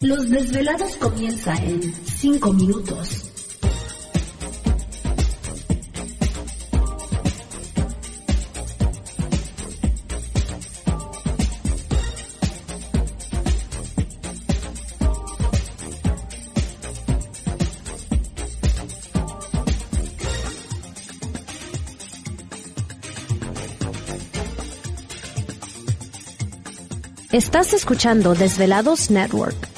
Los desvelados comienza en 5 minutos. Estás escuchando Desvelados Network.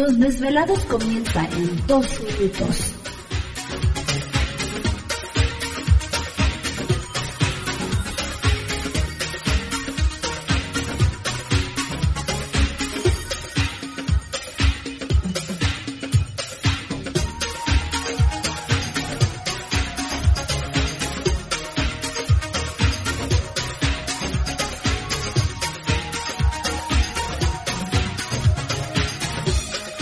Los desvelados comienza en 2 minutos.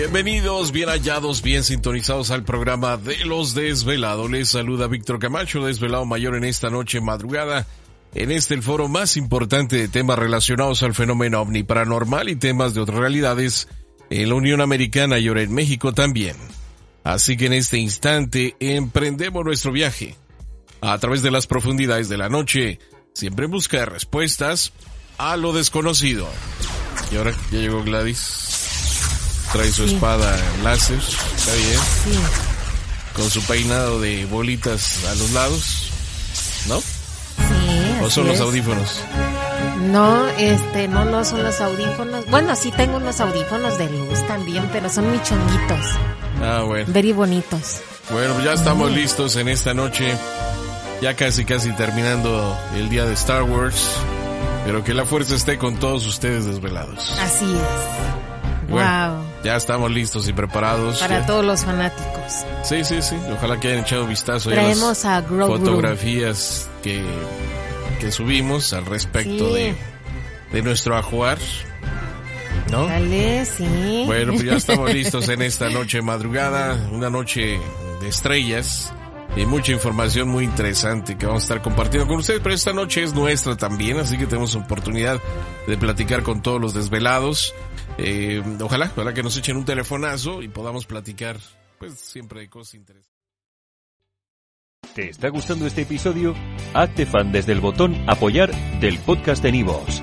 Bienvenidos, bien hallados, bien sintonizados al programa de los desvelados. Les saluda Víctor Camacho, desvelado mayor en esta noche madrugada. En este el foro más importante de temas relacionados al fenómeno ovni paranormal y temas de otras realidades en la Unión Americana y ahora en México también. Así que en este instante emprendemos nuestro viaje a través de las profundidades de la noche, siempre en busca de respuestas a lo desconocido. Y ahora ya llegó Gladys. Trae su espada láser, está bien. Sí. Con su peinado de bolitas a los lados, ¿no? Sí, ¿O son los audífonos? No, este, no, no son los audífonos. Bueno, sí tengo unos audífonos de luz también, pero son muy chonguitos, Ah, bueno. very bonitos. Bueno, ya estamos listos en esta noche. Ya casi, casi terminando el día de Star Wars. Pero que la fuerza esté con todos ustedes desvelados. Así es. Bueno, wow. Ya estamos listos y preparados. Para Ya- todos los fanáticos. Sí, sí, sí. Ojalá que hayan echado vistazo a las Traemos a Grogu. fotografías que, que subimos al respecto Sí. de, de nuestro ajuar. ¿No? Dale, sí. Bueno, pues ya estamos listos en esta noche madrugada, una noche de estrellas y mucha información muy interesante que vamos a estar compartiendo con ustedes, pero esta noche es nuestra también, así que tenemos oportunidad de platicar con todos los desvelados. Eh, ojalá, ojalá que nos echen un telefonazo y podamos platicar, pues siempre de cosas interesantes. ¿Te está gustando este episodio? Hazte fan desde el botón Apoyar del podcast de Nivos.